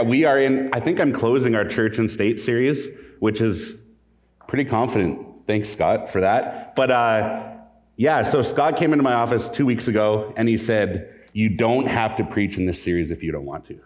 Uh, we are in, I think I'm closing our church and state series, which is pretty confident. Thanks, Scott, for that. But uh, yeah, so Scott came into my office two weeks ago and he said, You don't have to preach in this series if you don't want to.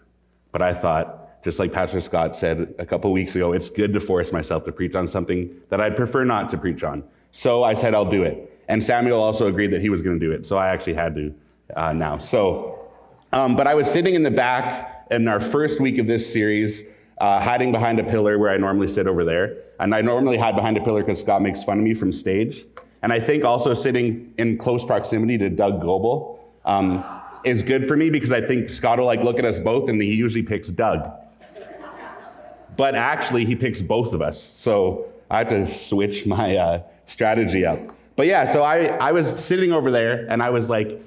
But I thought, just like Pastor Scott said a couple weeks ago, it's good to force myself to preach on something that I'd prefer not to preach on. So I said, I'll do it. And Samuel also agreed that he was going to do it. So I actually had to uh, now. So, um, but I was sitting in the back in our first week of this series, uh, hiding behind a pillar where I normally sit over there. And I normally hide behind a pillar because Scott makes fun of me from stage. And I think also sitting in close proximity to Doug Goebel um, is good for me because I think Scott will like look at us both and he usually picks Doug. But actually, he picks both of us. So I have to switch my uh, strategy up. But yeah, so I, I was sitting over there and I was like,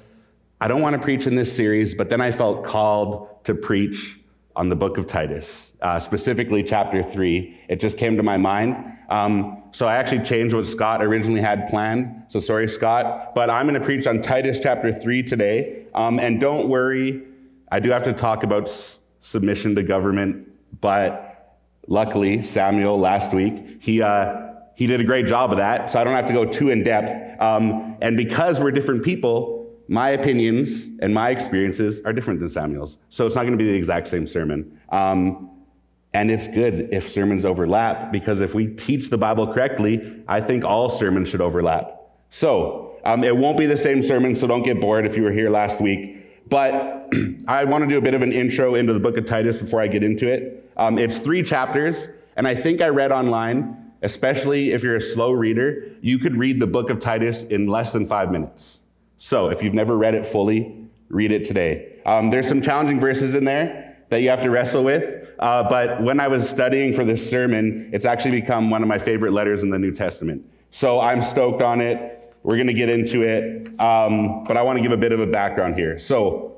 I don't want to preach in this series, but then I felt called to preach on the book of Titus, uh, specifically chapter three. It just came to my mind. Um, so I actually changed what Scott originally had planned. So sorry, Scott. But I'm going to preach on Titus chapter three today. Um, and don't worry, I do have to talk about s- submission to government, but luckily, Samuel last week, he, uh, he did a great job of that, so I don't have to go too in depth. Um, and because we're different people, my opinions and my experiences are different than Samuel's. So it's not going to be the exact same sermon. Um, and it's good if sermons overlap because if we teach the Bible correctly, I think all sermons should overlap. So um, it won't be the same sermon, so don't get bored if you were here last week. But I want to do a bit of an intro into the book of Titus before I get into it. Um, it's three chapters, and I think I read online especially if you're a slow reader, you could read the book of Titus in less than five minutes. So if you've never read it fully, read it today. Um, there's some challenging verses in there that you have to wrestle with. Uh, but when I was studying for this sermon, it's actually become one of my favorite letters in the New Testament. So I'm stoked on it. We're going to get into it. Um, but I want to give a bit of a background here. So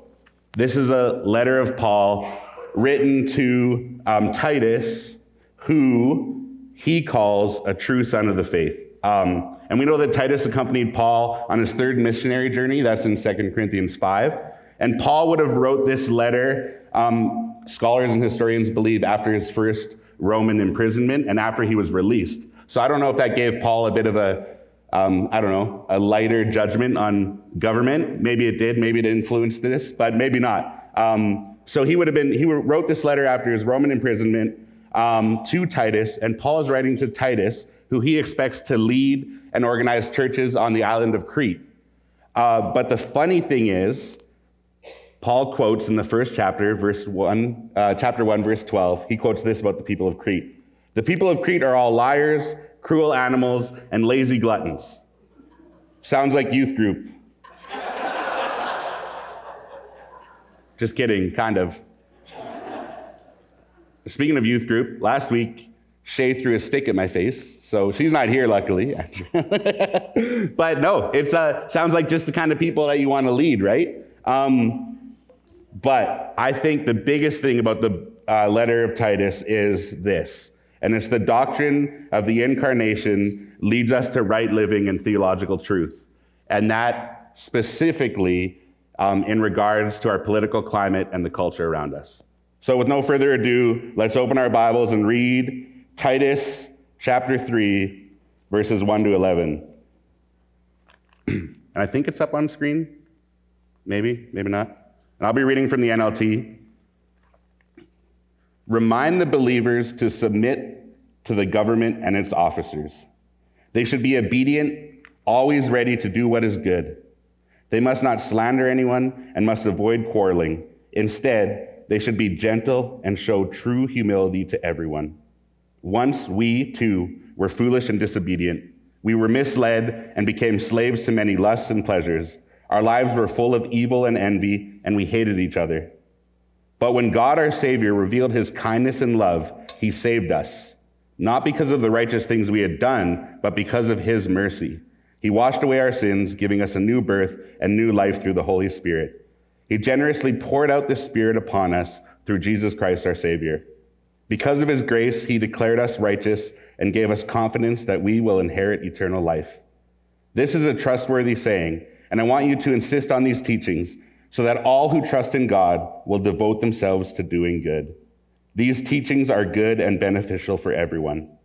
this is a letter of Paul written to um, Titus, who he calls a true son of the faith. Um, and we know that Titus accompanied Paul on his third missionary journey. That's in 2 Corinthians 5. And Paul would have wrote this letter, um, scholars and historians believe, after his first Roman imprisonment and after he was released. So I don't know if that gave Paul a bit of a, um, I don't know, a lighter judgment on government. Maybe it did. Maybe it influenced this, but maybe not. Um, so he would have been, he wrote this letter after his Roman imprisonment um, to Titus, and Paul is writing to Titus, who he expects to lead and organize churches on the island of Crete. Uh, but the funny thing is, Paul quotes in the first chapter, verse one, uh, chapter one, verse twelve. He quotes this about the people of Crete: "The people of Crete are all liars, cruel animals, and lazy gluttons." Sounds like youth group. Just kidding, kind of. Speaking of youth group, last week Shay threw a stick at my face, so she's not here, luckily. but no, it uh, sounds like just the kind of people that you want to lead, right? Um, but I think the biggest thing about the uh, letter of Titus is this, and it's the doctrine of the incarnation leads us to right living and theological truth, and that specifically um, in regards to our political climate and the culture around us. So, with no further ado, let's open our Bibles and read Titus chapter 3, verses 1 to 11. and I think it's up on screen. Maybe, maybe not. And I'll be reading from the NLT. Remind the believers to submit to the government and its officers. They should be obedient, always ready to do what is good. They must not slander anyone and must avoid quarreling. Instead, they should be gentle and show true humility to everyone. Once we, too, were foolish and disobedient. We were misled and became slaves to many lusts and pleasures. Our lives were full of evil and envy, and we hated each other. But when God our Savior revealed his kindness and love, he saved us, not because of the righteous things we had done, but because of his mercy. He washed away our sins, giving us a new birth and new life through the Holy Spirit. He generously poured out the Spirit upon us through Jesus Christ our Savior. Because of his grace, he declared us righteous and gave us confidence that we will inherit eternal life. This is a trustworthy saying, and I want you to insist on these teachings. so that all who trust in God will devote themselves to doing good. These teachings are good and beneficial for everyone.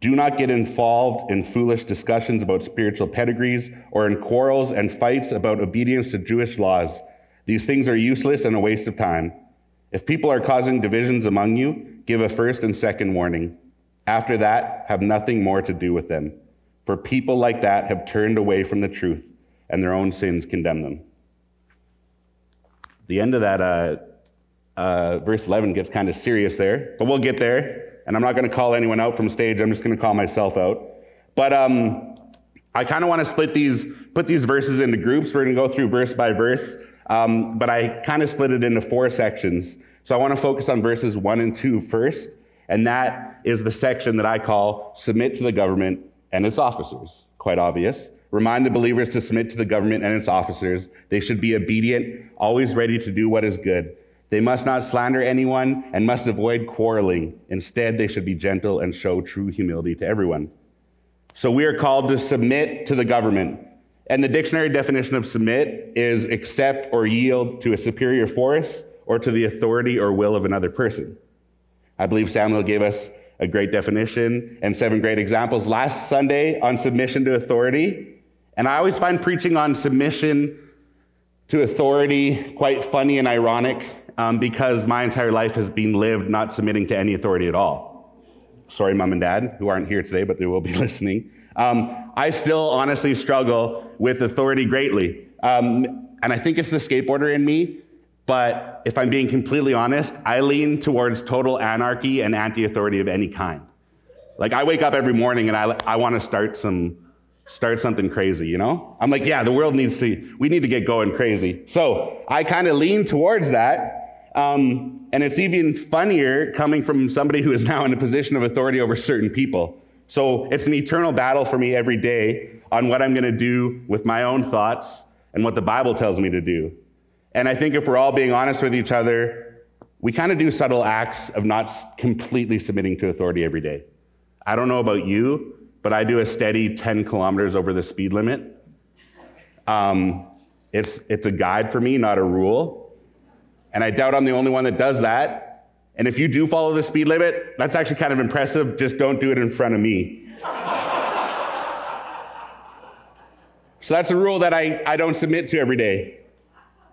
Do not get involved in foolish discussions about spiritual pedigrees or in quarrels and fights about obedience to Jewish laws. These things are useless and a waste of time. If people are causing divisions among you, give a first and second warning. After that, have nothing more to do with them. For people like that have turned away from the truth, and their own sins condemn them. The end of that uh, uh, verse 11 gets kind of serious there, but we'll get there. And I'm not going to call anyone out from stage. I'm just going to call myself out. But um, I kind of want to split these, put these verses into groups. We're going to go through verse by verse. Um, but I kind of split it into four sections. So I want to focus on verses one and two first. And that is the section that I call submit to the government and its officers. Quite obvious. Remind the believers to submit to the government and its officers. They should be obedient, always ready to do what is good. They must not slander anyone and must avoid quarreling. Instead, they should be gentle and show true humility to everyone. So we are called to submit to the government. And the dictionary definition of submit is accept or yield to a superior force or to the authority or will of another person. I believe Samuel gave us a great definition and seven great examples last Sunday on submission to authority. And I always find preaching on submission to authority quite funny and ironic um, because my entire life has been lived not submitting to any authority at all. Sorry, mom and dad, who aren't here today, but they will be listening. Um, I still honestly struggle with authority greatly. Um, and I think it's the skateboarder in me, but if I'm being completely honest, I lean towards total anarchy and anti authority of any kind. Like, I wake up every morning and I, I want to start some start something crazy, you know? I'm like, yeah, the world needs to, we need to get going crazy. So I kind of lean towards that. Um, and it's even funnier coming from somebody who is now in a position of authority over certain people. So it's an eternal battle for me every day on what I'm going to do with my own thoughts and what the Bible tells me to do. And I think if we're all being honest with each other, we kind of do subtle acts of not completely submitting to authority every day. I don't know about you, but I do a steady 10 kilometers over the speed limit. Um, it's, it's a guide for me, not a rule. And I doubt I'm the only one that does that. And if you do follow the speed limit, that's actually kind of impressive. Just don't do it in front of me. so that's a rule that I, I don't submit to every day.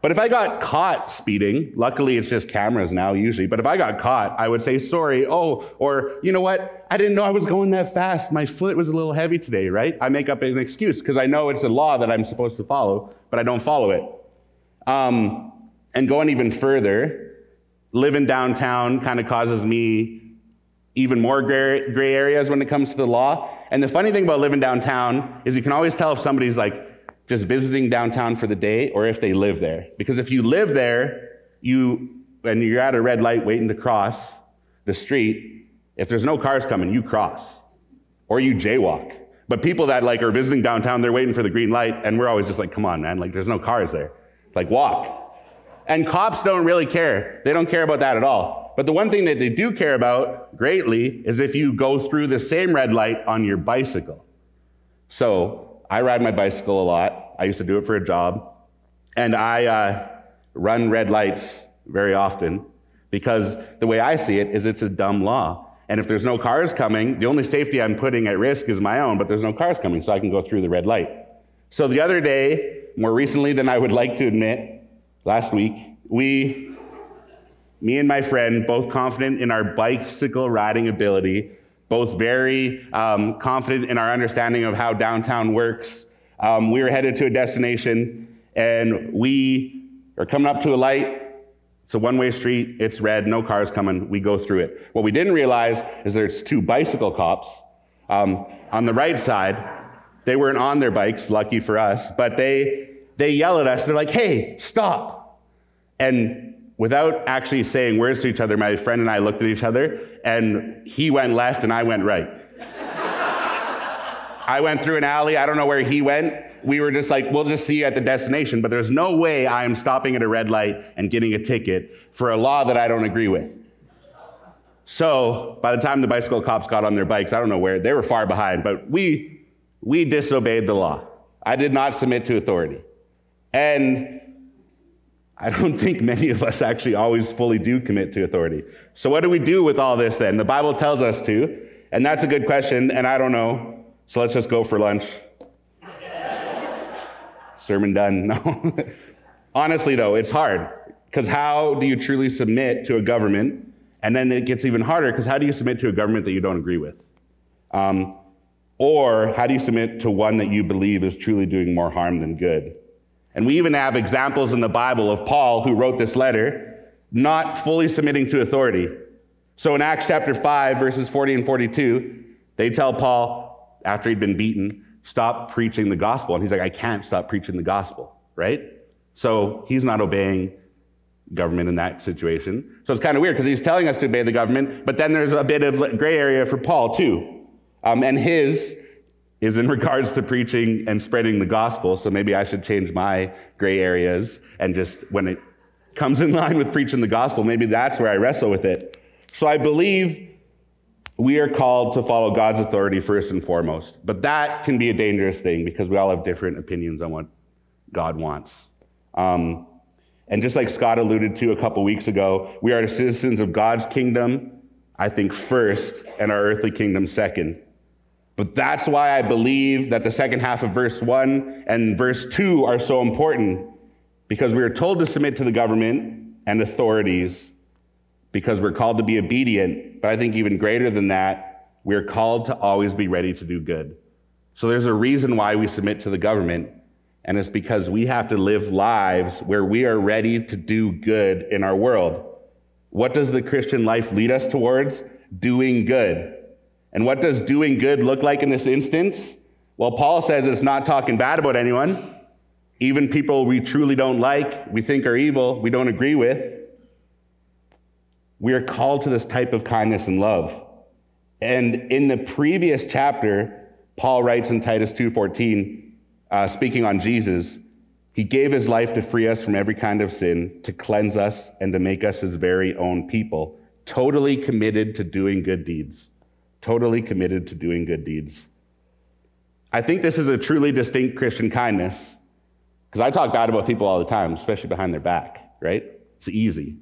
But if I got caught speeding, luckily it's just cameras now usually, but if I got caught, I would say sorry. Oh, or you know what? I didn't know I was going that fast. My foot was a little heavy today, right? I make up an excuse because I know it's a law that I'm supposed to follow, but I don't follow it. Um, and going even further, living downtown kind of causes me even more gray, gray areas when it comes to the law. And the funny thing about living downtown is you can always tell if somebody's like just visiting downtown for the day or if they live there. Because if you live there, you and you're at a red light waiting to cross the street, if there's no cars coming, you cross or you jaywalk. But people that like are visiting downtown, they're waiting for the green light, and we're always just like, come on, man, like there's no cars there. Like walk. And cops don't really care. They don't care about that at all. But the one thing that they do care about greatly is if you go through the same red light on your bicycle. So I ride my bicycle a lot. I used to do it for a job. And I uh, run red lights very often because the way I see it is it's a dumb law. And if there's no cars coming, the only safety I'm putting at risk is my own, but there's no cars coming, so I can go through the red light. So the other day, more recently than I would like to admit, last week, we, me and my friend, both confident in our bicycle riding ability, both very um, confident in our understanding of how downtown works. Um, we were headed to a destination and we are coming up to a light. It's a one way street, it's red, no cars coming. We go through it. What we didn't realize is there's two bicycle cops um, on the right side. They weren't on their bikes, lucky for us, but they they yell at us. They're like, hey, stop. And without actually saying words to each other, my friend and I looked at each other, and he went left and I went right. I went through an alley. I don't know where he went. We were just like, we'll just see you at the destination. But there's no way I am stopping at a red light and getting a ticket for a law that I don't agree with. So by the time the bicycle cops got on their bikes, I don't know where, they were far behind, but we, we disobeyed the law. I did not submit to authority. And I don't think many of us actually always fully do commit to authority. So, what do we do with all this then? The Bible tells us to, and that's a good question, and I don't know. So, let's just go for lunch. Sermon done. No. Honestly, though, it's hard. Because how do you truly submit to a government? And then it gets even harder because how do you submit to a government that you don't agree with? Um, or how do you submit to one that you believe is truly doing more harm than good? And we even have examples in the Bible of Paul, who wrote this letter, not fully submitting to authority. So in Acts chapter 5, verses 40 and 42, they tell Paul, after he'd been beaten, stop preaching the gospel. And he's like, I can't stop preaching the gospel, right? So he's not obeying government in that situation. So it's kind of weird because he's telling us to obey the government, but then there's a bit of gray area for Paul too. Um, and his is in regards to preaching and spreading the gospel. So maybe I should change my gray areas and just when it comes in line with preaching the gospel, maybe that's where I wrestle with it. So I believe we are called to follow God's authority first and foremost. But that can be a dangerous thing because we all have different opinions on what God wants. Um, and just like Scott alluded to a couple weeks ago, we are citizens of God's kingdom, I think, first, and our earthly kingdom second. But that's why I believe that the second half of verse 1 and verse 2 are so important because we are told to submit to the government and authorities because we're called to be obedient. But I think even greater than that, we're called to always be ready to do good. So there's a reason why we submit to the government, and it's because we have to live lives where we are ready to do good in our world. What does the Christian life lead us towards? Doing good. And what does doing good look like in this instance? Well, Paul says it's not talking bad about anyone, even people we truly don't like, we think are evil, we don't agree with. We are called to this type of kindness and love. And in the previous chapter, Paul writes in Titus 2:14, uh, speaking on Jesus, he gave his life to free us from every kind of sin, to cleanse us, and to make us his very own people, totally committed to doing good deeds totally committed to doing good deeds. I think this is a truly distinct Christian kindness because I talk bad about people all the time, especially behind their back, right? It's easy.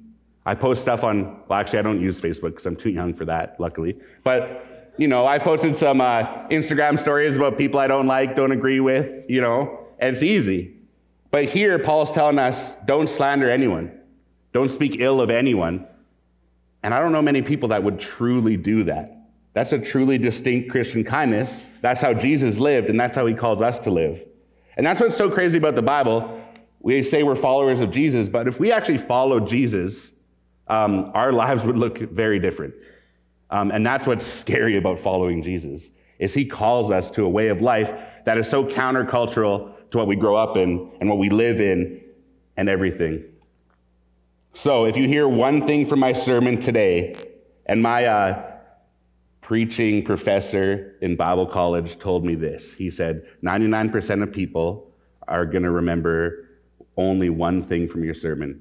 I post stuff on, well, actually, I don't use Facebook because I'm too young for that, luckily. But, you know, I've posted some uh, Instagram stories about people I don't like, don't agree with, you know, and it's easy. But here, Paul's telling us don't slander anyone, don't speak ill of anyone. And I don't know many people that would truly do that. That's a truly distinct Christian kindness. That's how Jesus lived, and that's how he calls us to live. And that's what's so crazy about the Bible. We say we're followers of Jesus, but if we actually follow Jesus, um, our lives would look very different. Um, and that's what's scary about following Jesus, is he calls us to a way of life that is so countercultural to what we grow up in and what we live in and everything. So if you hear one thing from my sermon today, and my uh, preaching professor in Bible college told me this. He said, 99% of people are going to remember only one thing from your sermon.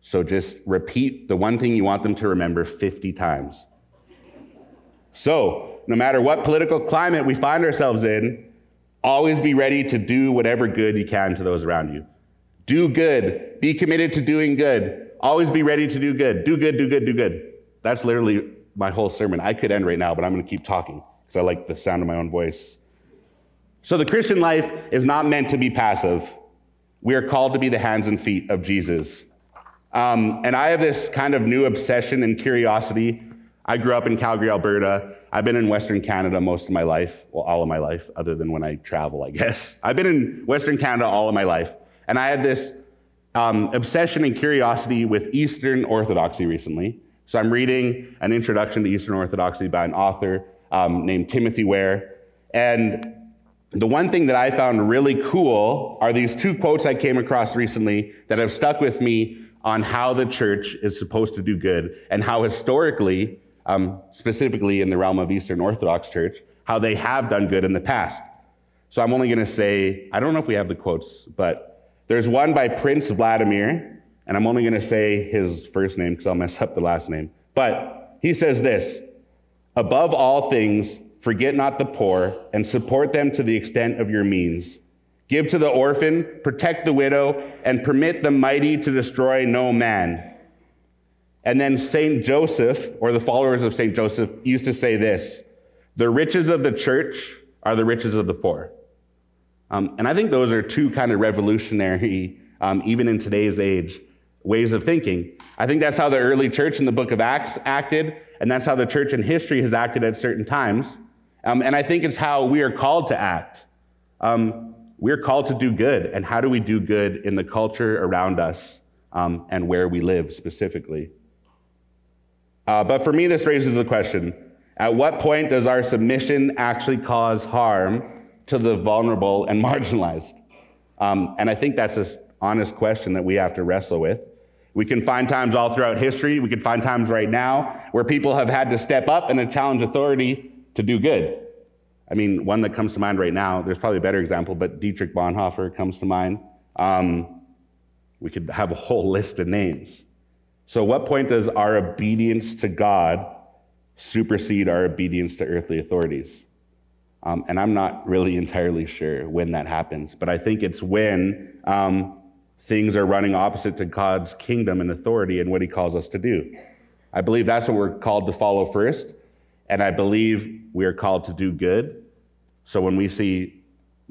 So just repeat the one thing you want them to remember 50 times. So, no matter what political climate we find ourselves in, always be ready to do whatever good you can to those around you. Do good. Be committed to doing good. Always be ready to do good. Do good, do good, do good. That's literally my whole sermon. I could end right now, but I'm going to keep talking because I like the sound of my own voice. So, the Christian life is not meant to be passive. We are called to be the hands and feet of Jesus. Um, and I have this kind of new obsession and curiosity. I grew up in Calgary, Alberta. I've been in Western Canada most of my life, well, all of my life, other than when I travel, I guess. I've been in Western Canada all of my life. And I had this um, obsession and curiosity with Eastern Orthodoxy recently. So I'm reading an introduction to Eastern Orthodoxy by an author um, named Timothy Ware. And the one thing that I found really cool are these two quotes I came across recently that have stuck with me on how the church is supposed to do good and how historically, um, specifically in the realm of Eastern Orthodox Church, how they have done good in the past. So I'm only going to say, I don't know if we have the quotes, but there's one by Prince Vladimir, and I'm only going to say his first name because I'll mess up the last name. But he says this Above all things, forget not the poor and support them to the extent of your means. give to the orphan, protect the widow, and permit the mighty to destroy no man. And then St. Joseph, or the followers of St. Joseph, used to say this the riches of the church are the riches of the poor. Um, and I think those are two kind of revolutionary, um, even in today's age, ways of thinking. I think that's how the early church in the book of Acts acted, and that's how the church in history has acted at certain times. Um, and I think it's how we are called to act. Um, we're called to do good. And how do we do good in the culture around us um, and where we live specifically? Uh, but for me, this raises the question at what point does our submission actually cause harm to the vulnerable and marginalized? Um, and I think that's an honest question that we have to wrestle with. We can find times all throughout history, we can find times right now where people have had to step up and challenge authority to do good. I mean, one that comes to mind right now, there's probably a better example, but Dietrich Bonhoeffer comes to mind. Um, we could have a whole list of names. So, what point does our obedience to God supersede our obedience to earthly authorities? Um, and I'm not really entirely sure when that happens, but I think it's when um, things are running opposite to God's kingdom and authority and what He calls us to do. I believe that's what we're called to follow first, and I believe we are called to do good. So when we see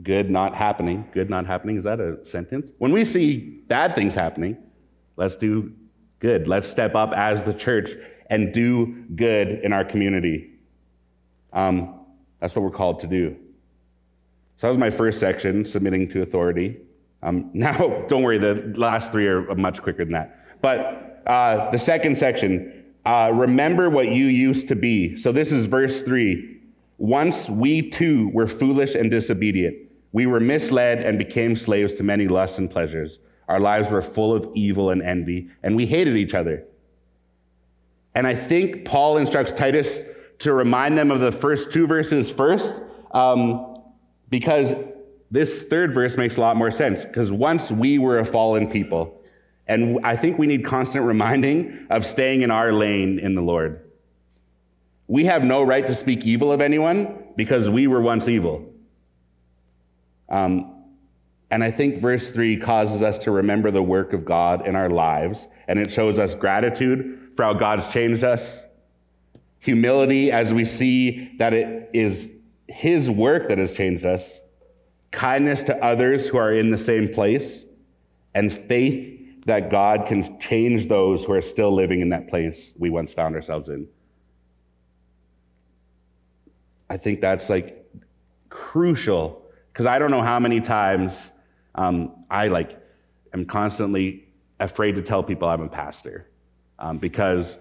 good not happening, good not happening, is that a sentence? When we see bad things happening, let's do good. Let's step up as the church and do good in our community. Um, that's what we're called to do. So that was my first section, submitting to authority. Um, now, don't worry, the last three are much quicker than that. But uh, the second section, uh, remember what you used to be. So this is verse three. Once we too were foolish and disobedient. We were misled and became slaves to many lusts and pleasures. Our lives were full of evil and envy, and we hated each other. And I think Paul instructs Titus to remind them of the first two verses first, um, because this third verse makes a lot more sense. Because once we were a fallen people, and I think we need constant reminding of staying in our lane in the Lord. We have no right to speak evil of anyone because we were once evil. Um, and I think verse 3 causes us to remember the work of God in our lives, and it shows us gratitude for how God's changed us, humility as we see that it is His work that has changed us, kindness to others who are in the same place, and faith that God can change those who are still living in that place we once found ourselves in. I think that's like crucial because I don't know how many times um, I like am constantly afraid to tell people I'm a pastor um, because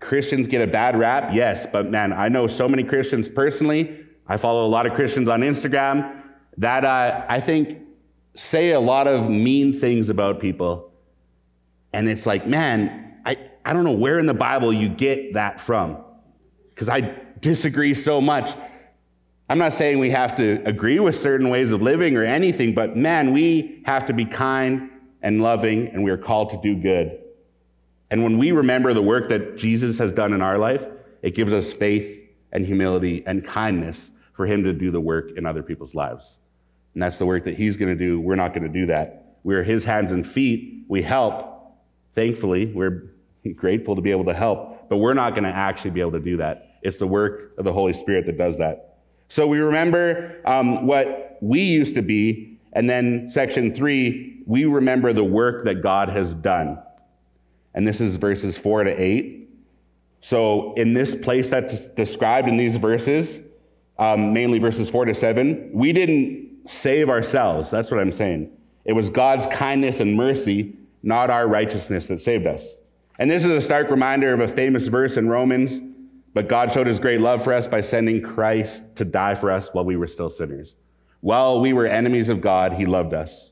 Christians get a bad rap, yes, but man, I know so many Christians personally. I follow a lot of Christians on Instagram that uh, I think say a lot of mean things about people. And it's like, man, I, I don't know where in the Bible you get that from because I disagree so much. I'm not saying we have to agree with certain ways of living or anything, but man, we have to be kind and loving, and we are called to do good. And when we remember the work that Jesus has done in our life, it gives us faith and humility and kindness for Him to do the work in other people's lives. And that's the work that He's going to do. We're not going to do that. We're His hands and feet. We help. Thankfully, we're grateful to be able to help, but we're not going to actually be able to do that. It's the work of the Holy Spirit that does that. So we remember um, what we used to be, and then section three, we remember the work that God has done. And this is verses four to eight. So in this place that's described in these verses, um, mainly verses four to seven, we didn't save ourselves. That's what I'm saying. It was God's kindness and mercy, not our righteousness, that saved us. And this is a stark reminder of a famous verse in Romans but God showed his great love for us by sending Christ to die for us while we were still sinners. While we were enemies of God, he loved us.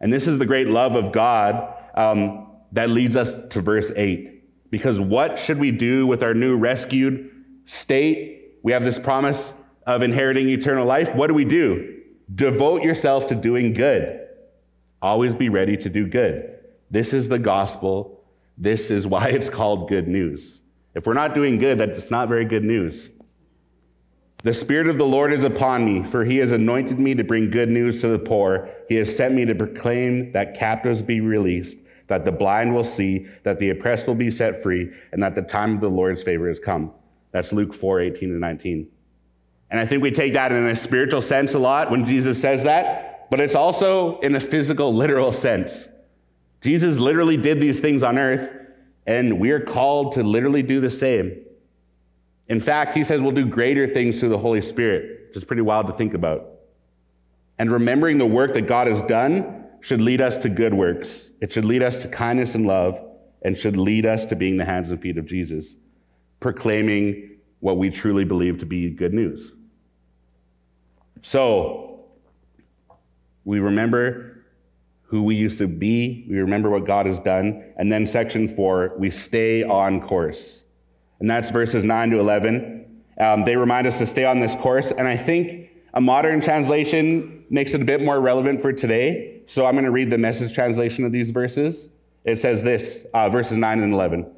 And this is the great love of God um, that leads us to verse 8. Because what should we do with our new rescued state? We have this promise of inheriting eternal life. What do we do? Devote yourself to doing good. Always be ready to do good. This is the gospel. This is why it's called good news. If we're not doing good, that's not very good news. The Spirit of the Lord is upon me, for he has anointed me to bring good news to the poor. He has sent me to proclaim that captives be released, that the blind will see, that the oppressed will be set free, and that the time of the Lord's favor has come. That's Luke 4 18 to 19. And I think we take that in a spiritual sense a lot when Jesus says that, but it's also in a physical, literal sense. Jesus literally did these things on earth, and we are called to literally do the same. In fact, he says we'll do greater things through the Holy Spirit, which is pretty wild to think about. And remembering the work that God has done should lead us to good works. It should lead us to kindness and love, and should lead us to being the hands and feet of Jesus, proclaiming what we truly believe to be good news. So, we remember who we used to be, we remember what God has done, and then section four, we stay on course and that's verses 9 to 11. Um, they remind us to stay on this course, and I think a modern translation makes it a bit more relevant for today. So I'm going to read the message translation of these verses. It says this uh, verses 9 and 11.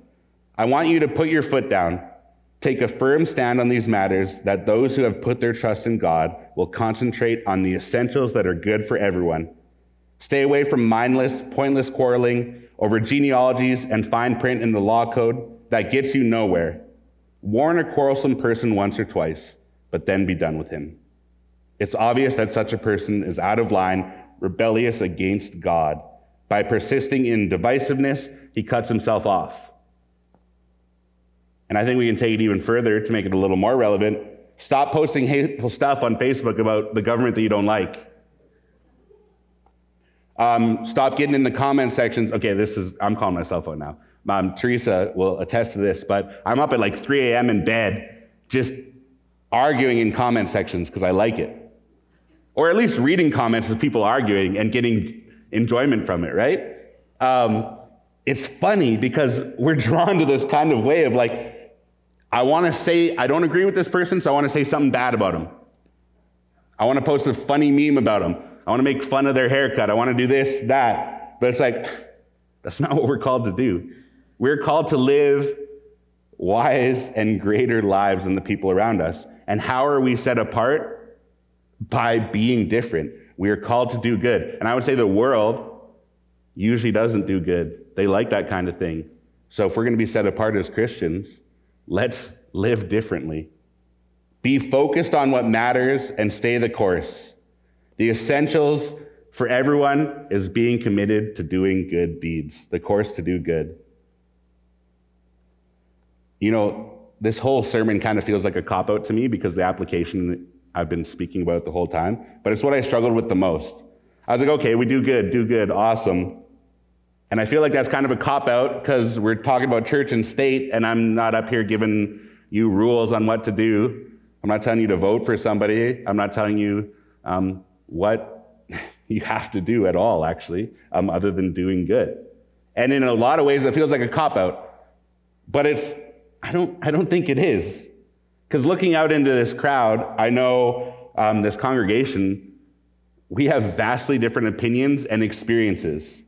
I want you to put your foot down, take a firm stand on these matters, that those who have put their trust in God will concentrate on the essentials that are good for everyone. Stay away from mindless, pointless quarreling over genealogies and fine print in the law code that gets you nowhere. Warn a quarrelsome person once or twice, but then be done with him. It's obvious that such a person is out of line, rebellious against God. By persisting in divisiveness, he cuts himself off. And I think we can take it even further to make it a little more relevant. Stop posting hateful stuff on Facebook about the government that you don't like. Um, stop getting in the comment sections. Okay, this is, I'm calling my cell phone now. Um, Teresa will attest to this, but I'm up at like 3 a.m. in bed just arguing in comment sections because I like it. Or at least reading comments of people arguing and getting enjoyment from it, right? Um, it's funny because we're drawn to this kind of way of like, I want to say, I don't agree with this person, so I want to say something bad about them. I want to post a funny meme about them. I want to make fun of their haircut. I want to do this, that. But it's like, that's not what we're called to do. We're called to live wise and greater lives than the people around us. And how are we set apart? By being different. We are called to do good. And I would say the world usually doesn't do good. They like that kind of thing. So if we're going to be set apart as Christians, let's live differently. Be focused on what matters and stay the course. The essentials for everyone is being committed to doing good deeds, the course to do good. You know, this whole sermon kind of feels like a cop out to me because the application I've been speaking about the whole time, but it's what I struggled with the most. I was like, okay, we do good, do good, awesome. And I feel like that's kind of a cop out because we're talking about church and state, and I'm not up here giving you rules on what to do. I'm not telling you to vote for somebody. I'm not telling you um, what you have to do at all, actually, um, other than doing good. And in a lot of ways, it feels like a cop out. But it's I don't, I don't think it is. Because looking out into this crowd, I know um, this congregation, we have vastly different opinions and experiences.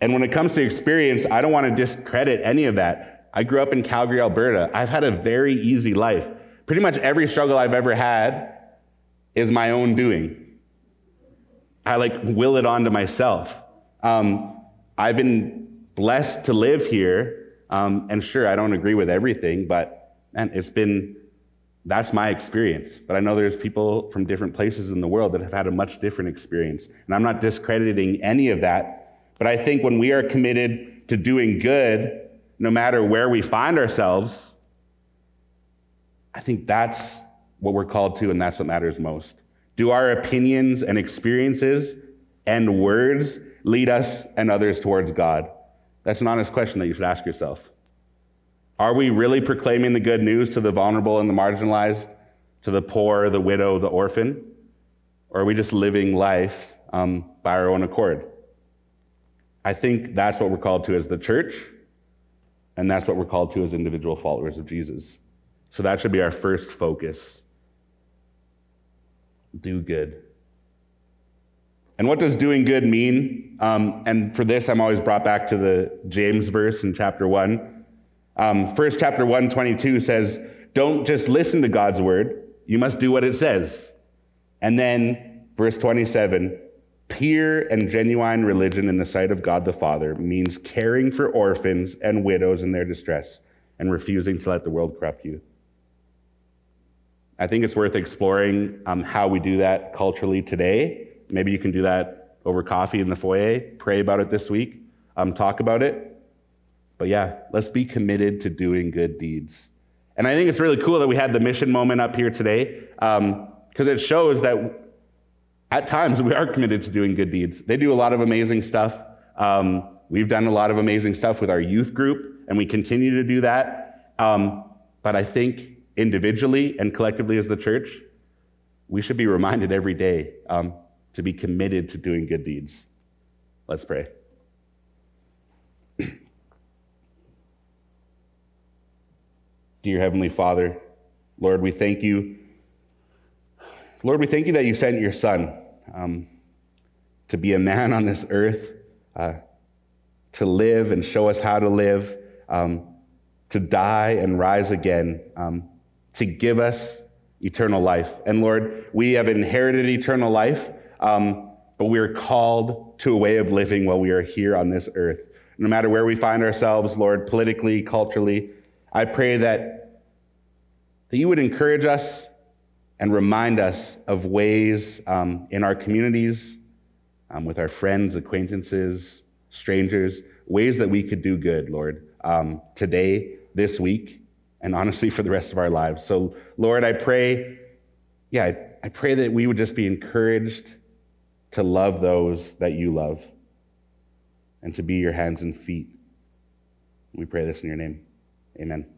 And when it comes to experience, I don't want to discredit any of that. I grew up in Calgary, Alberta. I've had a very easy life. Pretty much every struggle I've ever had is my own doing. I like will it onto myself. Um, I've been blessed to live here um, and sure, I don't agree with everything, but man, it's been that's my experience. But I know there's people from different places in the world that have had a much different experience. And I'm not discrediting any of that. But I think when we are committed to doing good, no matter where we find ourselves, I think that's what we're called to, and that's what matters most. Do our opinions and experiences and words lead us and others towards God? That's an honest question that you should ask yourself. Are we really proclaiming the good news to the vulnerable and the marginalized, to the poor, the widow, the orphan? Or are we just living life um, by our own accord? I think that's what we're called to as the church, and that's what we're called to as individual followers of Jesus. So that should be our first focus. Do good. And what does doing good mean? Um, and for this, I'm always brought back to the James verse in chapter 1. Um, first chapter 1, 22 says, Don't just listen to God's word, you must do what it says. And then, verse 27 pure and genuine religion in the sight of God the Father means caring for orphans and widows in their distress and refusing to let the world corrupt you. I think it's worth exploring um, how we do that culturally today. Maybe you can do that over coffee in the foyer, pray about it this week, um, talk about it. But yeah, let's be committed to doing good deeds. And I think it's really cool that we had the mission moment up here today because um, it shows that at times we are committed to doing good deeds. They do a lot of amazing stuff. Um, we've done a lot of amazing stuff with our youth group, and we continue to do that. Um, but I think individually and collectively as the church, we should be reminded every day um, to be committed to doing good deeds. Let's pray. Dear Heavenly Father, Lord, we thank you. Lord, we thank you that you sent your Son um, to be a man on this earth, uh, to live and show us how to live, um, to die and rise again, um, to give us eternal life. And Lord, we have inherited eternal life, um, but we are called to a way of living while we are here on this earth. No matter where we find ourselves, Lord, politically, culturally, I pray that, that you would encourage us and remind us of ways um, in our communities, um, with our friends, acquaintances, strangers, ways that we could do good, Lord, um, today, this week, and honestly for the rest of our lives. So, Lord, I pray, yeah, I, I pray that we would just be encouraged to love those that you love and to be your hands and feet. We pray this in your name. Amen.